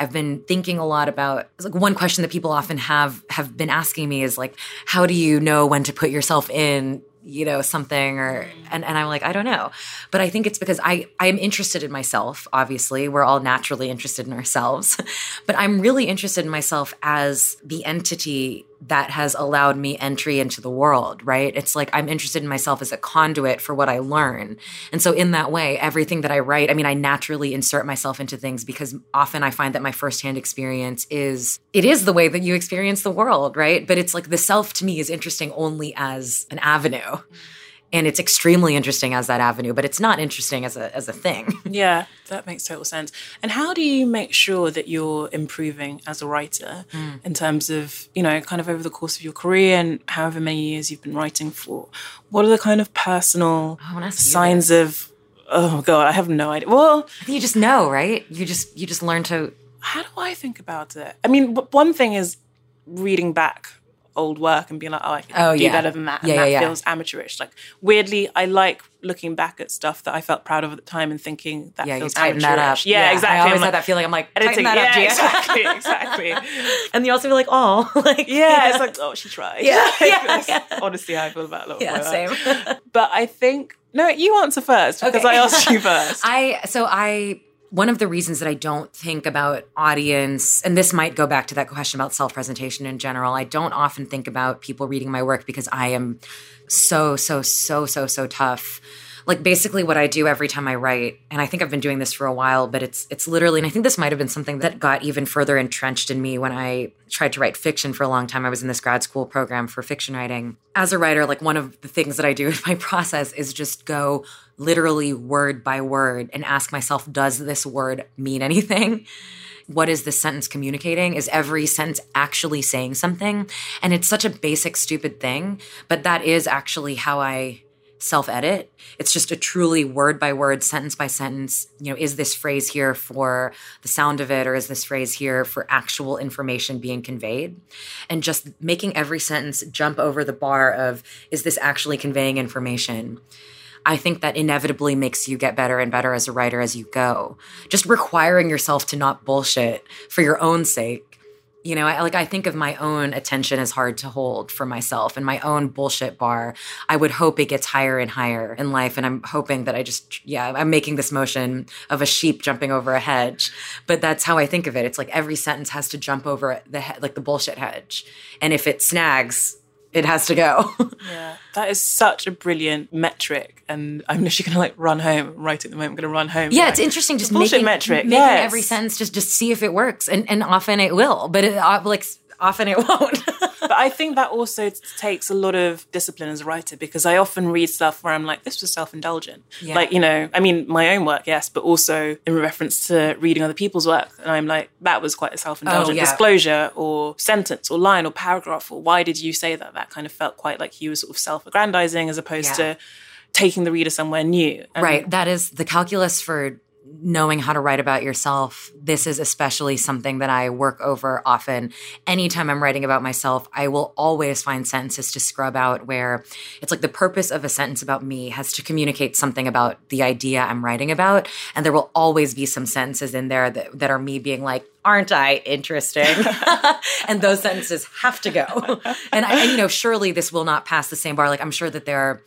i've been thinking a lot about like one question that people often have have been asking me is like how do you know when to put yourself in you know something or mm. and, and i'm like i don't know. But i think it's because i i'm interested in myself obviously. We're all naturally interested in ourselves. But i'm really interested in myself as the entity that has allowed me entry into the world, right? It's like I'm interested in myself as a conduit for what I learn. And so, in that way, everything that I write, I mean, I naturally insert myself into things because often I find that my firsthand experience is, it is the way that you experience the world, right? But it's like the self to me is interesting only as an avenue and it's extremely interesting as that avenue but it's not interesting as a as a thing. Yeah that makes total sense. And how do you make sure that you're improving as a writer mm. in terms of you know kind of over the course of your career and however many years you've been writing for? What are the kind of personal signs of oh god i have no idea. Well you just know right? You just you just learn to how do i think about it? I mean one thing is reading back old work and being like, oh, I can oh, do yeah. better than that. And yeah, that yeah, feels amateurish. Like weirdly, I like looking back at stuff that I felt proud of at the time and thinking that feels amateurish. That up. Yeah, yeah, exactly. I always had that feeling. I'm like, editing that yeah, exactly, exactly. and you also feel like, oh, like yeah, it's like, oh, she tried. Yeah, yeah, Honestly, how I feel about a lot yeah, same. but I think no, you answer first because okay. I asked you first. I so I one of the reasons that I don't think about audience, and this might go back to that question about self presentation in general, I don't often think about people reading my work because I am so, so, so, so, so tough like basically what I do every time I write, and I think I've been doing this for a while, but it's it's literally, and I think this might have been something that got even further entrenched in me when I tried to write fiction for a long time. I was in this grad school program for fiction writing. As a writer, like one of the things that I do in my process is just go literally word by word and ask myself, does this word mean anything? what is this sentence communicating? Is every sentence actually saying something? And it's such a basic, stupid thing, but that is actually how I self edit. It's just a truly word by word, sentence by sentence. You know, is this phrase here for the sound of it, or is this phrase here for actual information being conveyed? And just making every sentence jump over the bar of, is this actually conveying information? I think that inevitably makes you get better and better as a writer as you go. Just requiring yourself to not bullshit for your own sake you know, I, like I think of my own attention as hard to hold for myself and my own bullshit bar. I would hope it gets higher and higher in life. And I'm hoping that I just, yeah, I'm making this motion of a sheep jumping over a hedge. But that's how I think of it. It's like every sentence has to jump over the, he- like the bullshit hedge. And if it snags, it has to go. yeah, that is such a brilliant metric, and I'm literally going to like run home right at the moment. I'm going to run home. Yeah, it's interesting. Just making metric, making yes. every sentence just just see if it works, and and often it will, but it, uh, like often it won't. But I think that also takes a lot of discipline as a writer because I often read stuff where I'm like, this was self indulgent. Yeah. Like, you know, I mean, my own work, yes, but also in reference to reading other people's work. And I'm like, that was quite a self indulgent oh, yeah. disclosure or sentence or line or paragraph or why did you say that? That kind of felt quite like you were sort of self aggrandizing as opposed yeah. to taking the reader somewhere new. And right. That is the calculus for knowing how to write about yourself. This is especially something that I work over often. Anytime I'm writing about myself, I will always find sentences to scrub out where it's like the purpose of a sentence about me has to communicate something about the idea I'm writing about. And there will always be some sentences in there that, that are me being like, aren't I interesting? and those sentences have to go. And I, and, you know, surely this will not pass the same bar. Like I'm sure that there are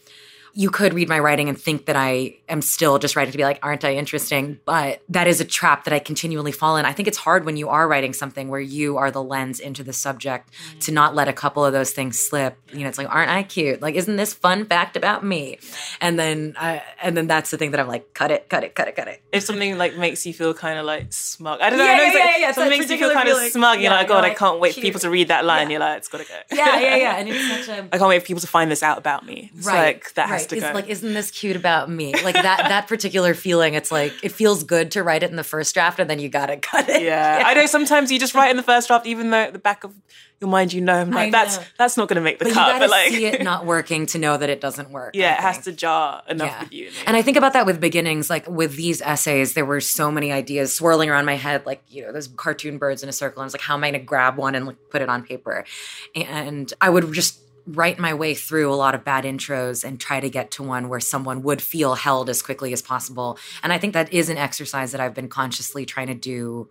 you could read my writing and think that I am still just writing to be like, aren't I interesting? But that is a trap that I continually fall in. I think it's hard when you are writing something where you are the lens into the subject mm-hmm. to not let a couple of those things slip. You know, it's like, aren't I cute? Like, isn't this fun fact about me? And then, I, and then that's the thing that I'm like, cut it, cut it, cut it, cut it. If something like makes you feel kind of like smug, I don't know. Yeah, I know yeah, like, yeah, yeah. Something makes you feel kind of smug. You're like, God, I can't wait for people to read that line. You're like, it's got to go. Yeah, yeah, yeah. And it's such a. I can't wait for people to find this out about me. It's right, like that has go. Like, isn't this cute about me? Like that that particular feeling. It's like it feels good to write it in the first draft, and then you gotta cut it. Yeah, yeah. I know. Sometimes you just write in the first draft, even though at the back of your mind you know, I'm like, know. that's that's not going to make the but cut. You but like, see it not working to know that it doesn't work. Yeah, it has to jar enough yeah. with you. And I think about that with beginnings. Like with these essays, there were so many ideas swirling around my head. Like you know, there's cartoon birds in a circle. And I was like, how am I going to grab one and like, put it on paper? And I would just write my way through a lot of bad intros and try to get to one where someone would feel held as quickly as possible. And I think that is an exercise that I've been consciously trying to do.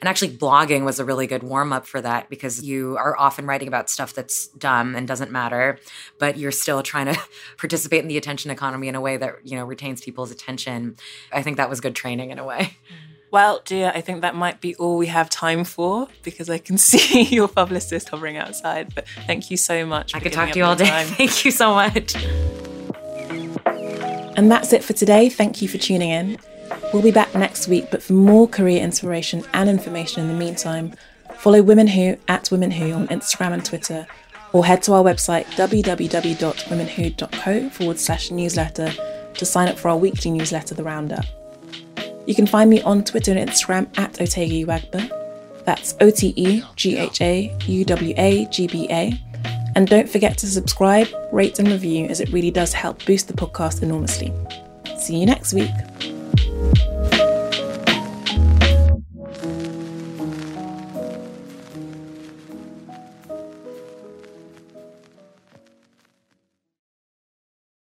And actually, blogging was a really good warm up for that because you are often writing about stuff that's dumb and doesn't matter, but you're still trying to participate in the attention economy in a way that, you know, retains people's attention. I think that was good training in a way. Mm. Well, Jia, I think that might be all we have time for because I can see your publicist hovering outside. But thank you so much. I could talk to you all day. Time. Thank you so much. And that's it for today. Thank you for tuning in. We'll be back next week, but for more career inspiration and information in the meantime, follow Women Who at Women Who on Instagram and Twitter, or head to our website www.womenwho.co forward slash newsletter to sign up for our weekly newsletter, The Roundup. You can find me on Twitter and Instagram at Uwagba. That's O T E G H A U W A G B A. And don't forget to subscribe, rate, and review as it really does help boost the podcast enormously. See you next week.